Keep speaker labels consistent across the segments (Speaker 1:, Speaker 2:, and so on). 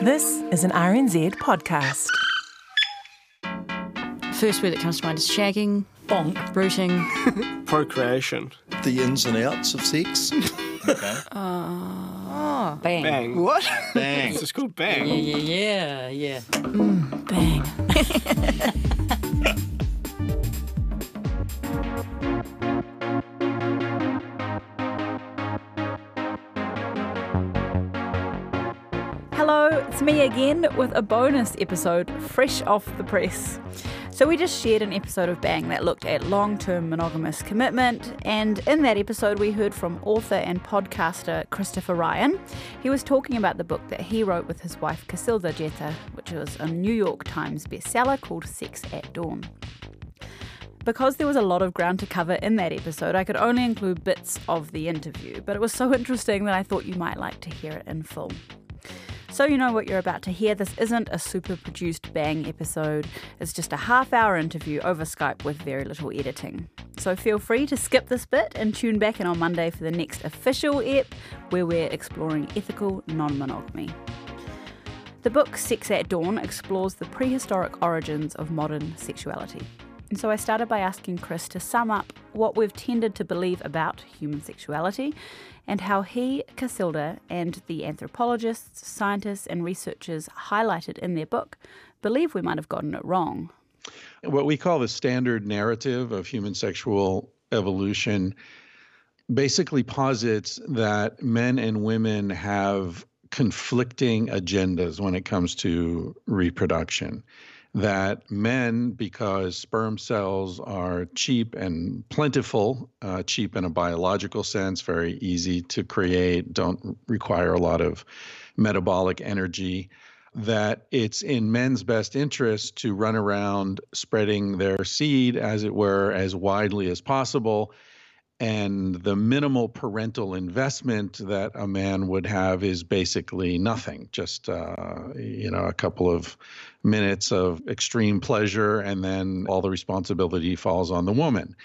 Speaker 1: This is an RNZ podcast.
Speaker 2: First word that comes to mind is shagging,
Speaker 3: Bonk.
Speaker 2: rooting.
Speaker 3: Procreation.
Speaker 4: the ins and outs of sex.
Speaker 2: Oh, bang.
Speaker 3: Bang.
Speaker 4: what?
Speaker 5: Bang.
Speaker 3: It's just called bang.
Speaker 2: Yeah, yeah, yeah, yeah.
Speaker 6: Mm, bang. Again with a bonus episode fresh off the press. So, we just shared an episode of Bang that looked at long term monogamous commitment, and in that episode, we heard from author and podcaster Christopher Ryan. He was talking about the book that he wrote with his wife Cacilda Jethá, which was a New York Times bestseller called Sex at Dawn. Because there was a lot of ground to cover in that episode, I could only include bits of the interview, but it was so interesting that I thought you might like to hear it in full. So, you know what you're about to hear. This isn't a super produced bang episode, it's just a half hour interview over Skype with very little editing. So, feel free to skip this bit and tune back in on Monday for the next official ep where we're exploring ethical non monogamy. The book Sex at Dawn explores the prehistoric origins of modern sexuality. And so I started by asking Chris to sum up what we've tended to believe about human sexuality and how he, Cacilda, and the anthropologists, scientists, and researchers highlighted in their book believe we might have gotten it wrong.
Speaker 5: What we call the standard narrative of human sexual evolution basically posits that men and women have conflicting agendas when it comes to reproduction. That men, because sperm cells are cheap and plentiful, uh, cheap in a biological sense, very easy to create, don't require a lot of metabolic energy, that it's in men's best interest to run around spreading their seed, as it were, as widely as possible. And the minimal parental investment that a man would have is basically nothing, just uh, you know a couple of minutes of extreme pleasure, and then all the responsibility falls on the woman.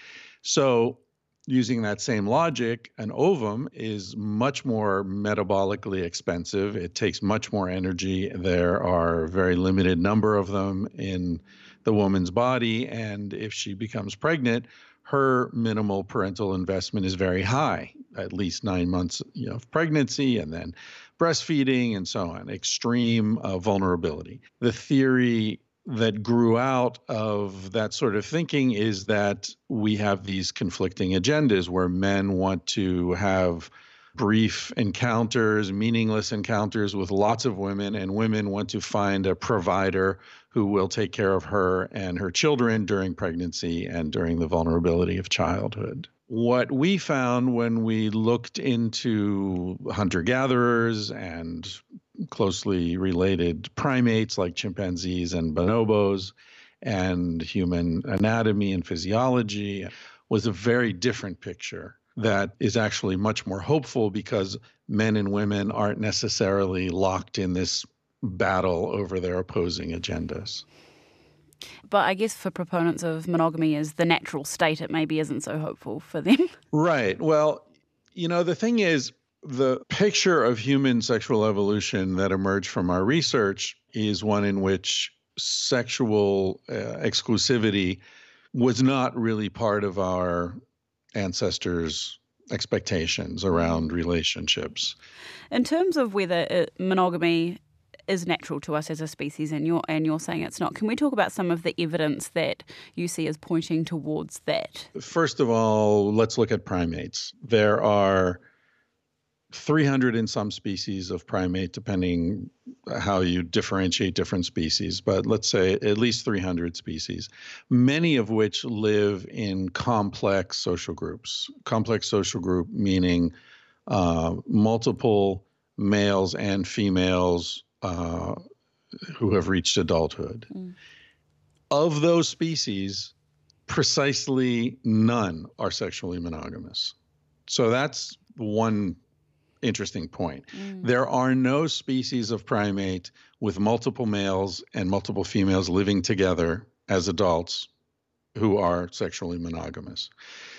Speaker 5: So using that same logic, an ovum is much more metabolically expensive. It takes much more energy. There are a very limited number of them in the woman's body. And if she becomes pregnant, her minimal parental investment is very high, at least nine months you know, of pregnancy and then breastfeeding and so on, extreme uh, vulnerability. The theory that grew out of that sort of thinking is that we have these conflicting agendas where men want to have brief encounters, meaningless encounters with lots of women, and women want to find a provider who will take care of her and her children during pregnancy and during the vulnerability of childhood. What we found when we looked into hunter gatherers and closely related primates like chimpanzees and bonobos and human anatomy and physiology was a very different picture that is actually much more hopeful because men and women aren't necessarily locked in this battle over their opposing agendas.
Speaker 6: But I guess for proponents of monogamy as the natural state, it maybe isn't so hopeful for them.
Speaker 5: Right. Well, you know, the thing is, the picture of human sexual evolution that emerged from our research is one in which sexual uh, exclusivity was not really part of our ancestors' expectations around relationships.
Speaker 6: In terms of whether uh, monogamy is natural to us as a species, and you're and you're saying it's not, can we talk about some of the evidence that you see as pointing towards that?
Speaker 5: First of all, let's look at primates. There are 300 in some species of primate, depending how you differentiate different species, but let's say at least 300 species, many of which live in complex social groups. Complex social group meaning uh, multiple males and females uh, who have reached adulthood.
Speaker 6: Mm.
Speaker 5: Of those species, precisely none are sexually monogamous. So that's one interesting point.
Speaker 6: Mm.
Speaker 5: There are no species of primate with multiple males and multiple females living together as adults who are sexually monogamous.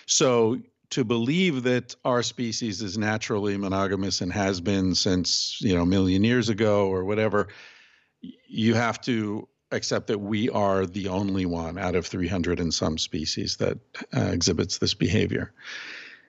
Speaker 5: So to believe that our species is naturally monogamous and has been since you know a million years ago or whatever you have to accept that we are the only one out of 300 and some species that uh, exhibits this behavior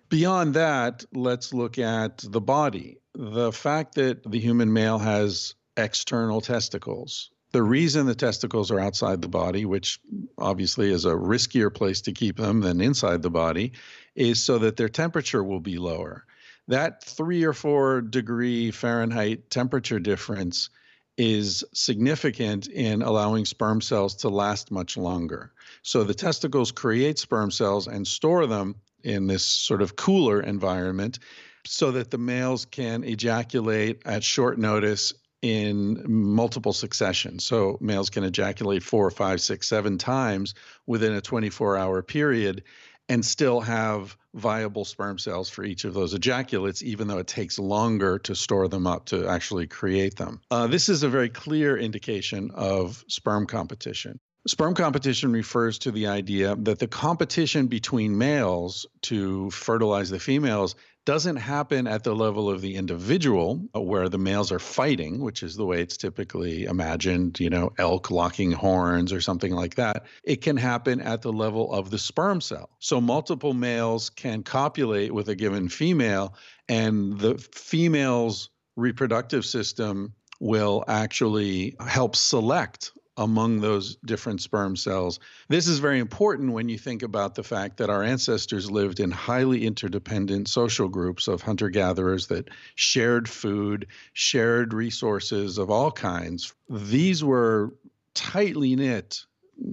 Speaker 5: beyond that let's look at the body the fact that the human male has external testicles the reason the testicles are outside the body, which obviously is a riskier place to keep them than inside the body, is so that their temperature will be lower. That three or four degree Fahrenheit temperature difference is significant in allowing sperm cells to last much longer. So the testicles create sperm cells and store them in this sort of cooler environment so that the males can ejaculate at short notice in multiple succession. So males can ejaculate four, five, six, seven times within a 24 hour period and still have viable sperm cells for each of those ejaculates, even though it takes longer to store them up to actually create them. Uh, this is a very clear indication of sperm competition. Sperm competition refers to the idea that the competition between males to fertilize the females doesn't happen at the level of the individual uh, where the males are fighting, which is the way it's typically imagined, you know, elk locking horns or something like that. It can happen at the level of the sperm cell. So multiple males can copulate with a given female, and the female's reproductive system will actually help select among those different sperm cells. This is very important when you think about the fact that our ancestors lived in highly interdependent social groups of hunter gatherers that shared food, shared resources of all kinds. These were tightly knit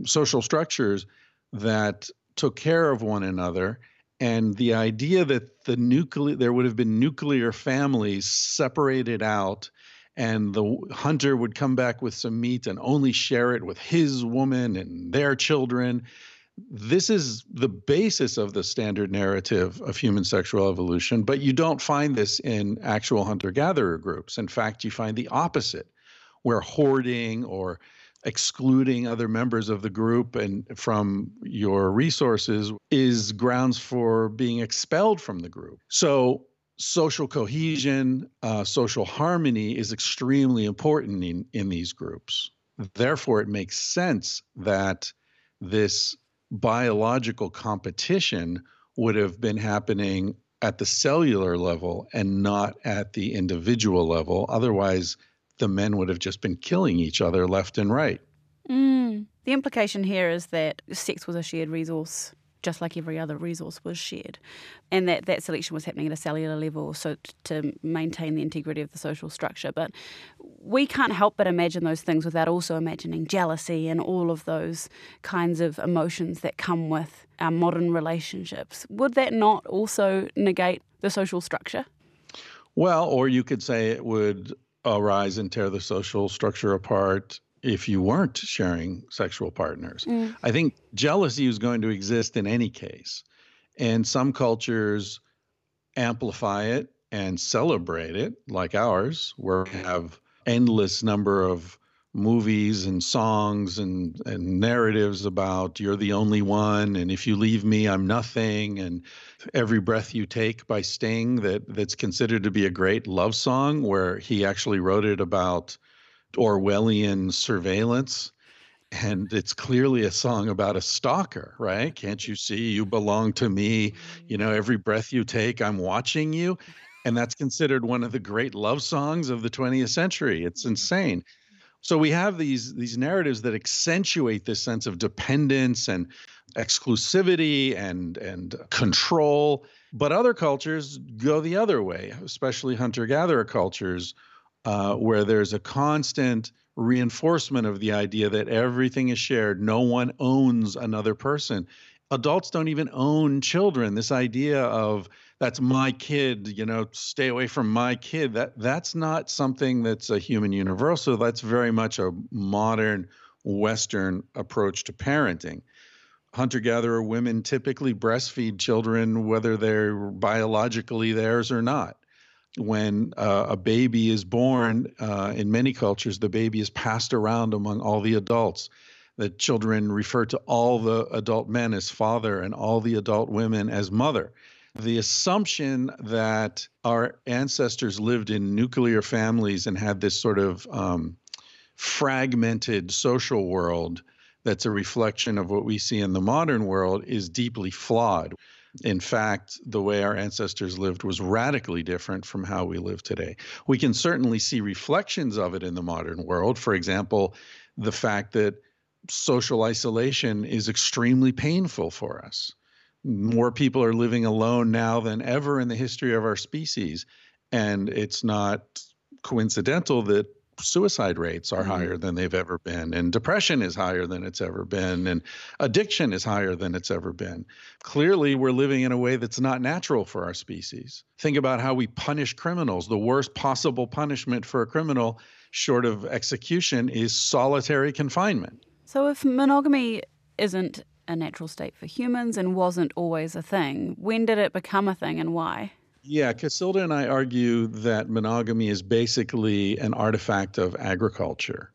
Speaker 5: social structures that took care of one another and the idea that the nuclear there would have been nuclear families separated out and the hunter would come back with some meat and only share it with his woman and their children. This is the basis of the standard narrative of human sexual evolution, but you don't find this in actual hunter gatherer groups. In fact, you find the opposite, where hoarding or excluding other members of the group and from your resources is grounds for being expelled from the group. So social cohesion, uh, social harmony is extremely important in, in these groups. Therefore, it makes sense that this biological competition would have been happening at the cellular level and not at the individual level. Otherwise, the men would have just been killing each other left and right.
Speaker 6: Mm. The implication here is that sex was a shared resource just like every other resource was shared. And that, that selection was happening at a cellular level, so t- to maintain the integrity of the social structure. But we can't help but imagine those things without also imagining jealousy and all of those kinds of emotions that come with our modern relationships. Would that not also negate the social structure?
Speaker 5: Well, or you could say it would arise and tear the social structure apart if you weren't sharing sexual partners. Mm. I think jealousy is going to exist in any case. And some cultures amplify it and celebrate it, like ours, where we have endless number of movies and songs and, and narratives about you're the only one and if you leave me i'm nothing and every breath you take by sting that that's considered to be a great love song where he actually wrote it about Orwellian surveillance. And it's clearly a song about a stalker, right? Can't you see you belong to me? You know, every breath you take, I'm watching you. And that's considered one of the great love songs of the 20th century. It's mm-hmm. insane. So we have these these narratives that accentuate this sense of dependence and exclusivity and and control. But other cultures go the other way, especially hunter-gatherer cultures uh, where there's a constant reinforcement of the idea that everything is shared. No one owns another person. Adults don't even own children. This idea of that's my kid, you know, stay away from my kid. That that's not something that's a human universal. That's very much a modern Western approach to parenting. Hunter gatherer women typically breastfeed children, whether they're biologically theirs or not when uh, a baby is born, uh, in many cultures, the baby is passed around among all the adults. The children refer to all the adult men as father and all the adult women as mother. The assumption that our ancestors lived in nuclear families and had this sort of um, fragmented social world that's a reflection of what we see in the modern world is deeply flawed. In fact, the way our ancestors lived was radically different from how we live today. We can certainly see reflections of it in the modern world. For example, the fact that social isolation is extremely painful for us. More people are living alone now than ever in the history of our species. And it's not coincidental that suicide rates are mm-hmm. higher than they've ever been, and depression is higher than it's ever been, and addiction is higher than it's ever been. Clearly, we're living in a way that's not natural for our species. Think about how we punish criminals. The worst possible punishment for a criminal, short of execution, is solitary confinement.
Speaker 6: So, if monogamy isn't a natural state for humans and wasn't always a thing, when did it become a thing and why?
Speaker 5: Yeah, Cacilda and I argue that monogamy is basically an artifact of agriculture.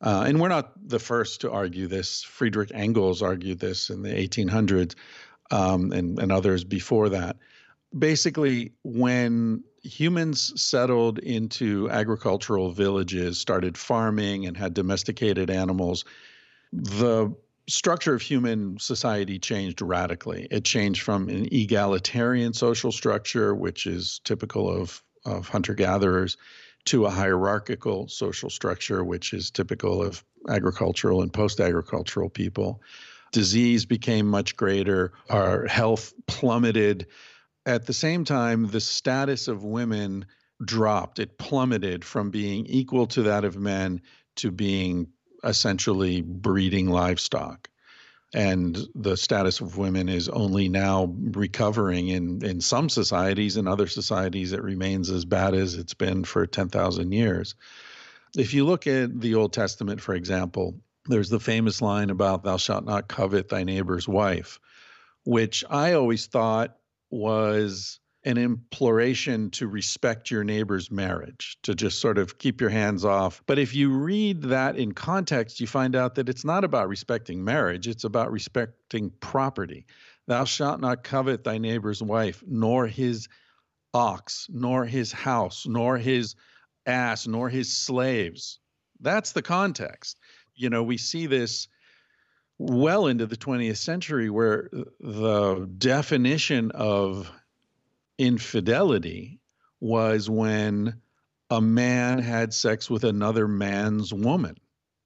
Speaker 5: Uh, and we're not the first to argue this. Friedrich Engels argued this in the 1800s um, and, and others before that. Basically, when humans settled into agricultural villages, started farming, and had domesticated animals, the structure of human society changed radically. It changed from an egalitarian social structure, which is typical of, of hunter gatherers, to a hierarchical social structure, which is typical of agricultural and post agricultural people. Disease became much greater, our health plummeted. At the same time, the status of women dropped. It plummeted from being equal to that of men to being essentially breeding livestock. And the status of women is only now recovering in, in some societies. In other societies, it remains as bad as it's been for 10,000 years. If you look at the Old Testament, for example, there's the famous line about, Thou shalt not covet thy neighbor's wife, which I always thought was an imploration to respect your neighbor's marriage, to just sort of keep your hands off. But if you read that in context, you find out that it's not about respecting marriage, it's about respecting property. Thou shalt not covet thy neighbor's wife, nor his ox, nor his house, nor his ass, nor his slaves. That's the context. You know, we see this well into the 20th century where the definition of infidelity was when a man had sex with another man's woman.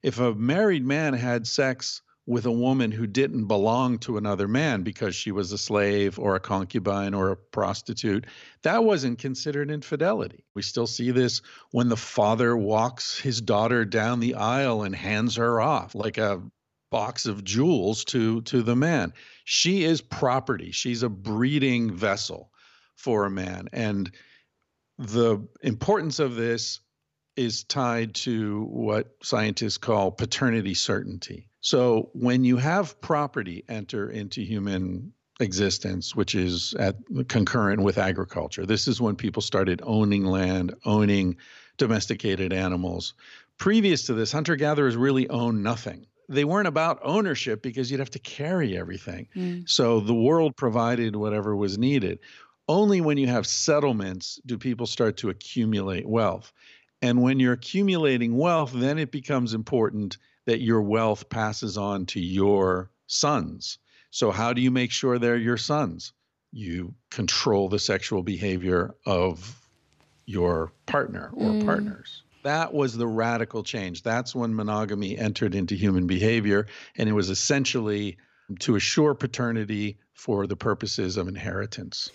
Speaker 5: If a married man had sex with a woman who didn't belong to another man because she was a slave or a concubine or a prostitute, that wasn't considered infidelity. We still see this when the father walks his daughter down the aisle and hands her off like a box of jewels to to the man. She is property. She's a breeding vessel for a man. And the importance of this is tied to what scientists call paternity certainty. So when you have property enter into human existence, which is at concurrent with agriculture, this is when people started owning land, owning domesticated animals. Previous to this, hunter gatherers really owned nothing they weren't about ownership because you'd have to carry everything. Mm. So the world provided whatever was needed only when you have settlements do people start to accumulate wealth. And when you're accumulating wealth, then it becomes important that your wealth passes on to your sons. So, how do you make sure they're your sons? You control the sexual behavior of your partner or mm. partners. That was the radical change. That's when monogamy entered into human behavior. And it was essentially to assure paternity for the purposes of inheritance.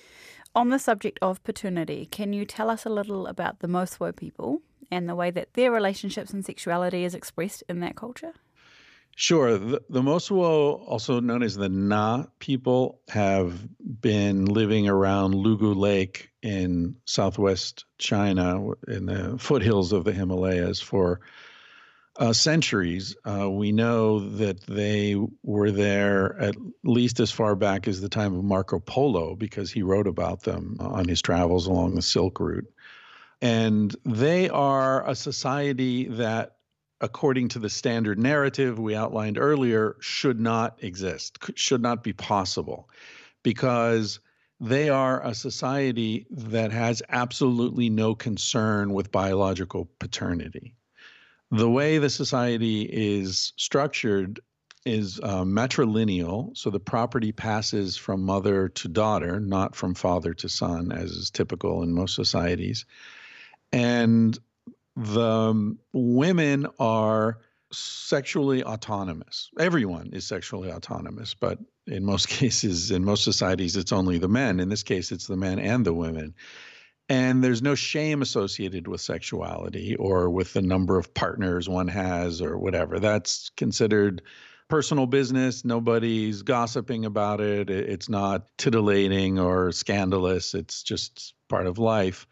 Speaker 6: On the subject of paternity, can you tell us a little about the Mosuo people and the way that their relationships and sexuality is expressed in that culture?
Speaker 5: Sure. The, the Mosuo, also known as the Na people, have been living around Lugu Lake in southwest China in the foothills of the Himalayas for uh, centuries. Uh, we know that they were there at least as far back as the time of Marco Polo because he wrote about them on his travels along the Silk Route. And they are a society that, according to the standard narrative we outlined earlier, should not exist, should not be possible because they are a society that has absolutely no concern with biological paternity. The way the society is structured is uh, matrilineal, so the property passes from mother to daughter, not from father to son, as is typical in most societies. And the um, women are sexually autonomous. Everyone is sexually autonomous, but in most cases, in most societies, it's only the men. In this case, it's the men and the women. And there's no shame associated with sexuality or with the number of partners one has or whatever. That's considered personal business. Nobody's gossiping about it. It's not titillating or scandalous. It's just part of life.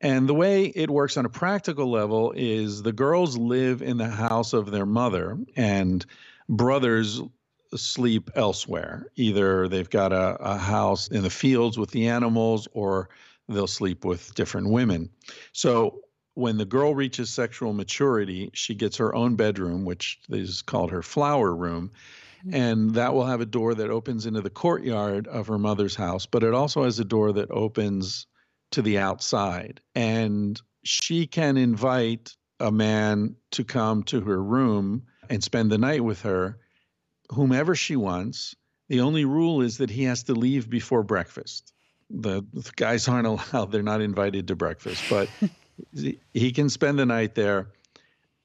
Speaker 5: And the way it works on a practical level is the girls live in the house of their mother, and brothers sleep elsewhere. Either they've got a, a house in the fields with the animals, or they'll sleep with different women. So when the girl reaches sexual maturity, she gets her own bedroom, which is called her flower room. Mm-hmm. And that will have a door that opens into the courtyard of her mother's house, but it also has a door that opens to the outside. And she can invite a man to come to her room and spend the night with her, whomever she wants. The only rule is that he has to leave before breakfast. The, guys aren't allowed, they're not invited to breakfast, but he can spend the night there.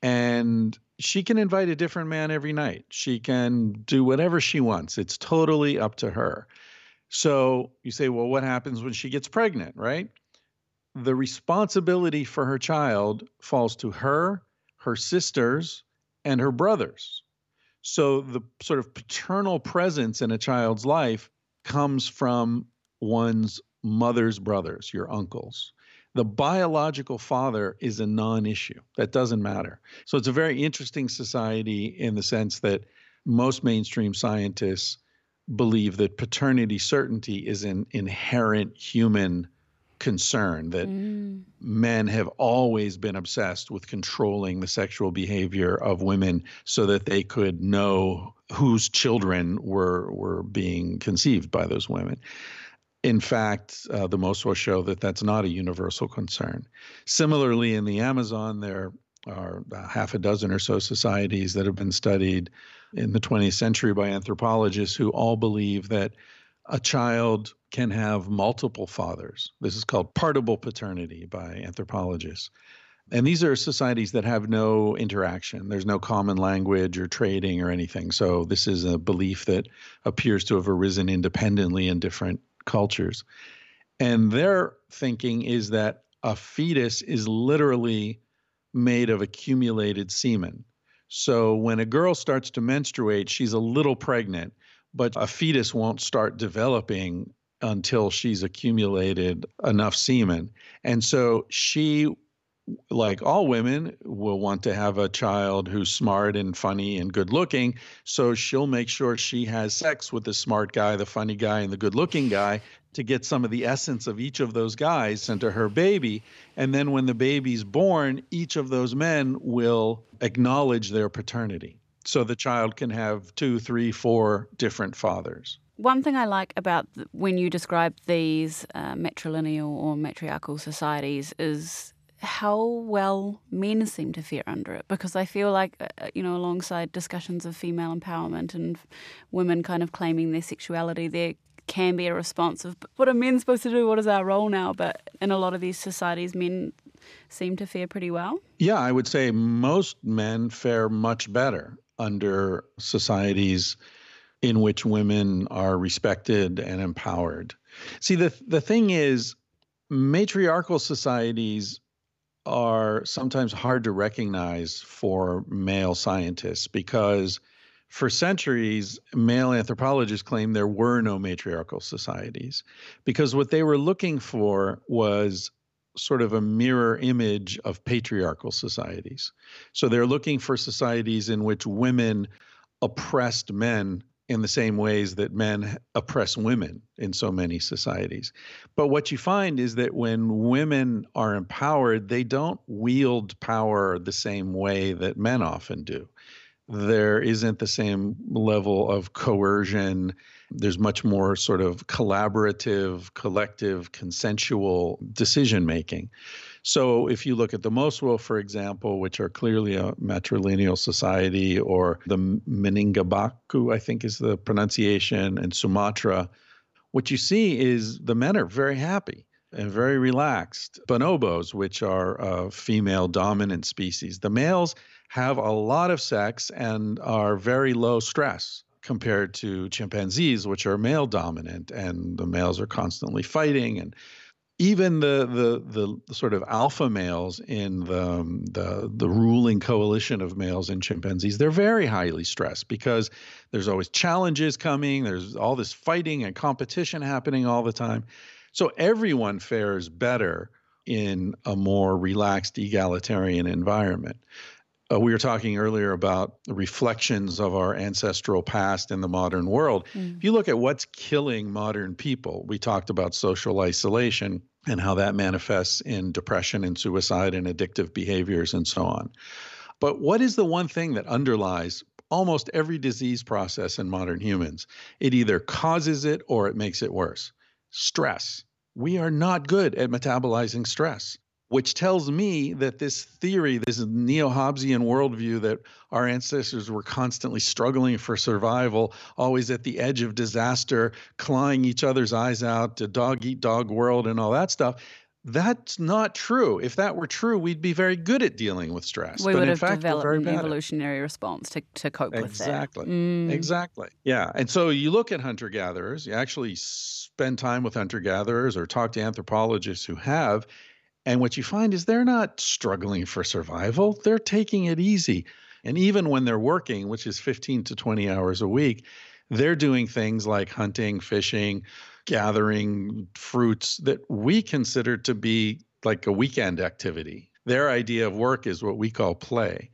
Speaker 5: And she can invite a different man every night. She can do whatever she wants. It's totally up to her. So you say, well, what happens when she gets pregnant, right? The responsibility for her child falls to her, her sisters, and her brothers. So the sort of paternal presence in a child's life comes from one's mother's brothers, your uncles. The biological father is a non issue. That doesn't matter. So it's a very interesting society in the sense that most mainstream scientists believe that paternity certainty is an inherent human concern that mm. men have always been obsessed with controlling the sexual behavior of women so that they could know whose children were were being conceived by those women. In fact, uh, the Mosuo will show that that's not a universal concern. Similarly, in the Amazon, there are half a dozen or so societies that have been studied in the 20th century by anthropologists who all believe that a child can have multiple fathers. This is called partible paternity by anthropologists. And these are societies that have no interaction. There's no common language or trading or anything. So, this is a belief that appears to have arisen independently in different cultures. And their thinking is that a fetus is literally made of accumulated semen. So when a girl starts to menstruate, she's a little pregnant, but a fetus won't start developing until she's accumulated enough semen. And so she like all women will want to have a child who's smart and funny and good looking so she'll make sure she has sex with the smart guy the funny guy and the good looking guy to get some of the essence of each of those guys into her baby. And then when the baby's born each of those men will acknowledge their paternity. So the child can have two three four different fathers.
Speaker 6: One thing I like about when you describe these uh, matrilineal or matriarchal societies is how well men seem to fare under it because I feel like, uh, uh, you know, alongside discussions of female empowerment and women kind of claiming their sexuality, there can be a response of what are men supposed to do? What is our role now? But in a lot of these societies, men seem to fare pretty well.
Speaker 5: Yeah, I would say most men fare much better under societies in which women are respected and empowered. See, the the thing is, matriarchal societies are sometimes hard to recognize for male scientists because for centuries, male anthropologists claimed there were no matriarchal societies because what they were looking for was sort of a mirror image of patriarchal societies. So they're looking for societies in which women oppressed men in the same ways that men oppress women in so many societies. But what you find is that when women are empowered, they don't wield power the same way that men often do. there isn't the same level of coercion. There's much more sort of collaborative, collective, consensual decision making. So if you look at the Mosuo, for example, which are clearly a matrilineal society, or the Minangkabau, I think is the pronunciation, and Sumatra, what you see is the men are very happy and very relaxed. Bonobos, which are a female dominant species, the males have a lot of sex and are very low stress compared to chimpanzees, which are male dominant, and the males are constantly fighting and even the, the the sort of alpha males in the, um, the the ruling coalition of males in chimpanzees they're very highly stressed because there's always challenges coming there's all this fighting and competition happening all the time. So everyone fares better in a more relaxed egalitarian environment uh, we were talking earlier about reflections of our ancestral past in the modern world. Mm. If you look at what's killing modern people, we talked about social isolation and how that manifests in depression and suicide and addictive behaviors and so on. But what is the one thing that underlies almost every disease process in modern humans? It either causes it or it makes it worse. Stress. We are not good at metabolizing stress which tells me that this theory, this neo Hobbesian worldview that our ancestors were constantly struggling for survival, always at the edge of disaster, clawing each other's eyes out, to dog eat dog world, and all that stuff. That's not true. If that were true, we'd be very good at dealing with stress.
Speaker 6: We
Speaker 5: but
Speaker 6: would have
Speaker 5: fact,
Speaker 6: developed an evolutionary response to, to cope with that.
Speaker 5: Exactly.
Speaker 6: Mm.
Speaker 5: Exactly. Yeah. And so you look at hunter gatherers, you actually spend time with hunter gatherers or talk to anthropologists who have, and what you find is they're not struggling for survival, they're taking it easy. And even when they're working, which is 15 to 20 hours a week, they're doing things like hunting, fishing, gathering fruits that we consider to be like a weekend activity. Their idea of work is what we call play.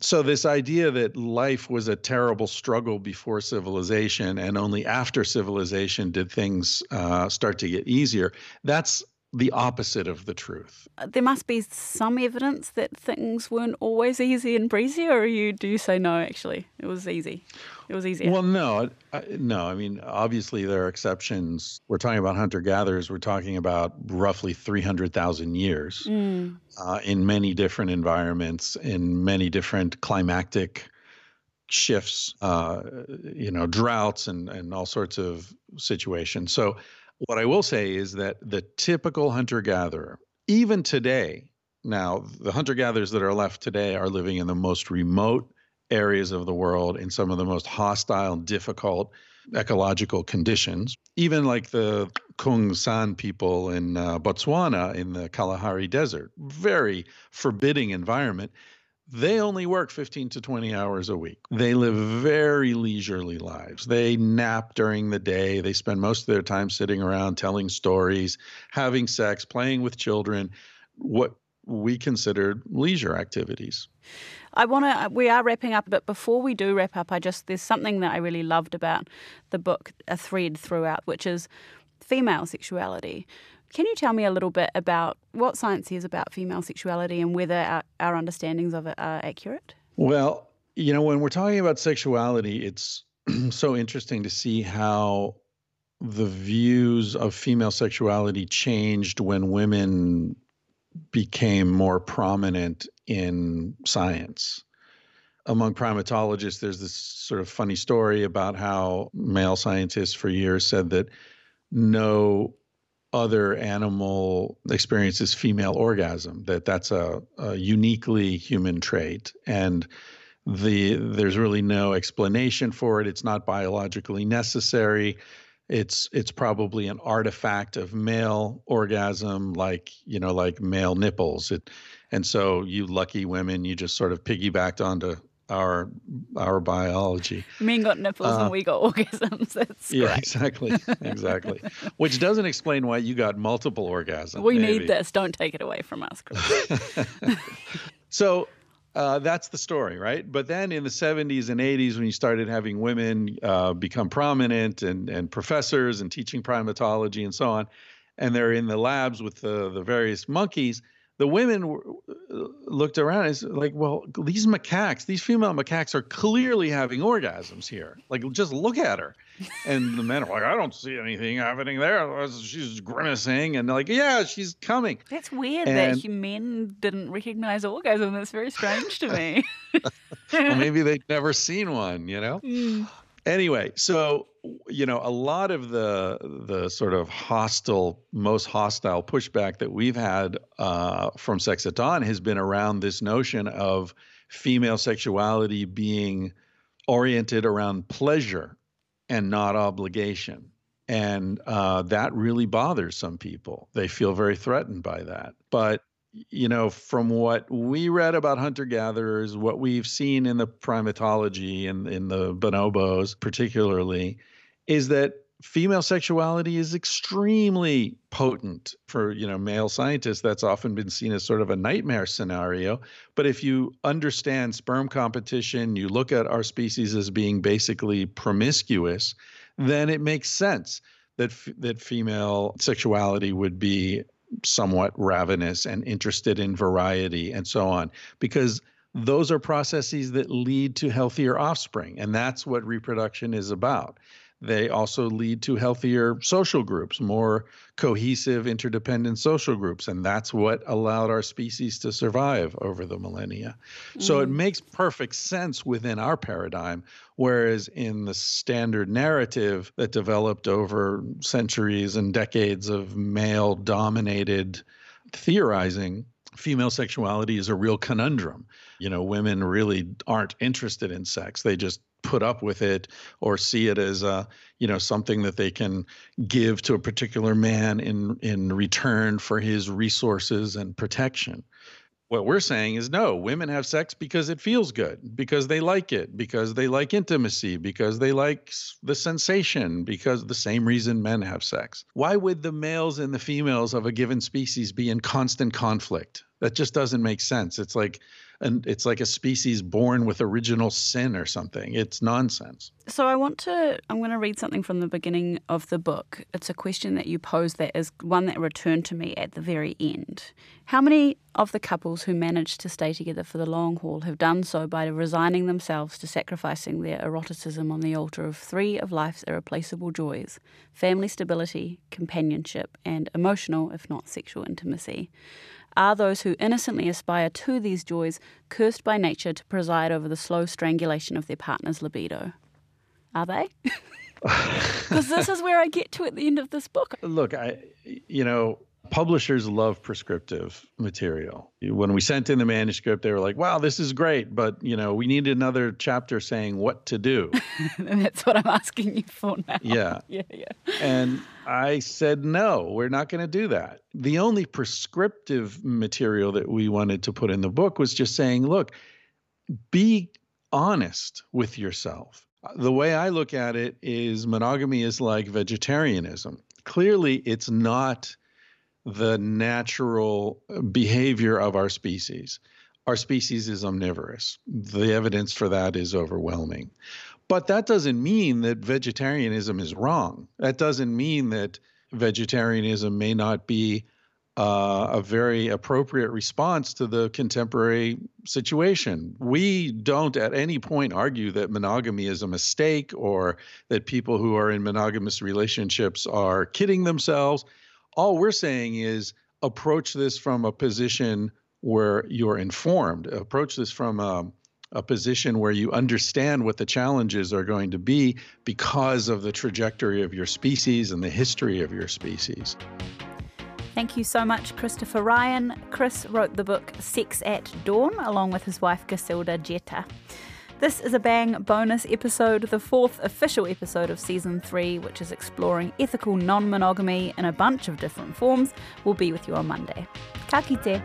Speaker 5: So, this idea that life was a terrible struggle before civilization and only after civilization did things uh, start to get easier, that's the opposite of the truth.
Speaker 6: Uh, there must be some evidence that things weren't always easy and breezy, or you do you say no? Actually, it was easy. It was easy.
Speaker 5: Well, no, no. I mean, obviously there are exceptions. We're talking about hunter gatherers. We're talking about roughly three hundred thousand years mm. uh, in many different environments, in many different climactic shifts, uh, you know, droughts and and all sorts of situations. So what I will say is that the typical hunter gatherer, even today, now the hunter gatherers that are left today are living in the most remote areas of the world in some of the most hostile, difficult ecological conditions. Even like the Kung San people in uh, Botswana in the Kalahari Desert, very forbidding environment they only work 15 to 20 hours a week. They live very leisurely lives. They nap during the day. They spend most of their time sitting around telling stories, having sex, playing with children, what we consider leisure activities.
Speaker 6: I want to, uh, we are wrapping up, but before we do wrap up, I just, there's something that I really loved about the book, a thread throughout, which is female sexuality. Can you tell me a little bit about what science is about female sexuality and whether our, our understandings of it are accurate?
Speaker 5: Well, you know, when we're talking about sexuality, it's so interesting to see how the views of female sexuality changed when women became more prominent in science. Among primatologists, there's this sort of funny story about how male scientists for years said that no other animal experiences female orgasm that that's a, a, uniquely human trait. And the there's really no explanation for it. It's not biologically necessary. It's it's probably an artifact of male orgasm like you know like male nipples. It and so you lucky women you just sort of piggybacked onto our our biology.
Speaker 6: Men got nipples uh, and we got orgasms. That's
Speaker 5: yeah,
Speaker 6: great.
Speaker 5: exactly, exactly. Which doesn't explain why you got multiple orgasms.
Speaker 6: We
Speaker 5: maybe.
Speaker 6: need this. Don't take it away from us,
Speaker 5: so. Uh, that's the story, right? But then in the 70s and 80s, when you started having women uh, become prominent and, and professors and teaching primatology and so on, and they're in the labs with the, the various monkeys, the women were, uh, looked around and said, like, well, these macaques, these female macaques are clearly having orgasms here. Like, just look at her. And the men are like, I don't see anything happening there. She's grimacing. And they're like, yeah, she's coming.
Speaker 6: That's weird
Speaker 5: And-
Speaker 6: that men didn't recognize orgasm. That's very strange to me.
Speaker 5: well, maybe they'd never seen one, you know? Anyway, so you know, a lot of the the sort of hostile, most hostile pushback that we've had uh, from Sex at Dawn has been around this notion of female sexuality being oriented around pleasure and not obligation. And uh, that really bothers some people. They feel very threatened by that. But you know, from what we read about hunter gatherers, what we've seen in the primatology and in the bonobos, particularly, is that female sexuality is extremely potent for you know male scientists. That's often been seen as sort of a nightmare scenario. But if you understand sperm competition you look at our species as being basically promiscuous then it makes sense that f- that female sexuality would be somewhat ravenous and interested in variety and so on because those are processes that lead to healthier offspring and that's what reproduction is about they also lead to healthier social groups more cohesive interdependent social groups and that's what allowed our species to survive over the millennia. So it mm-hmm. makes perfect sense within our paradigm whereas in the standard narrative that developed over centuries and decades of male dominated theorizing female sexuality is a real conundrum you know women really aren't interested in sex. They just put up with it or see it as a you know something that they can give to a particular man in in return for his resources and protection. What we're saying is no women have sex because it feels good because they like it because they like intimacy because they like the sensation because the same reason men have sex. Why would the males and the females of a given species be in constant conflict? That just doesn't make sense. It's like and it's like a species born with original sin or something it's nonsense
Speaker 6: So I want to I'm going to read something from the beginning of the book. It's a question that you posed that is one that returned to me at the very end. How many of the couples who managed to stay together for the long haul have done so by resigning themselves to sacrificing their eroticism on the altar of three of life's irreplaceable joys: family stability, companionship, and emotional, if not sexual intimacy? Are those who innocently aspire to these joys cursed by nature to preside over the slow strangulation of their partner's libido? Are they? Because this is where I get to at the end of this book.
Speaker 5: look i you know publishers love prescriptive material when we sent in the manuscript they were like wow this is great but you know we need another chapter saying what to do
Speaker 6: And that's what I'm asking you for now.
Speaker 5: yeah
Speaker 6: Yeah, yeah.
Speaker 5: And I said, no, we're not going to do that. The only prescriptive material that we wanted to put in the book was just saying, look, be honest with yourself. The way I look at it is monogamy is like vegetarianism. Clearly, it's not the natural behavior of our species. Our species is omnivorous. The evidence for that is overwhelming. But that doesn't mean that vegetarianism is wrong. That doesn't mean that vegetarianism may not be uh, a very appropriate response to the contemporary situation. We don't at any point argue that monogamy is a mistake or that people who are in monogamous relationships are kidding themselves. All we're saying is approach this from a position where you're informed, approach this from a a position where you understand what the challenges are going to be because of the trajectory of your species and the history of your species.
Speaker 6: Thank you so much, Christopher Ryan. Chris wrote the book Sex at Dawn along with his wife Cacilda Jethá. This is a Bang bonus episode, the fourth official episode of season three, which is exploring ethical non monogamy in a bunch of different forms. We'll be with you on Monday. Ka kite.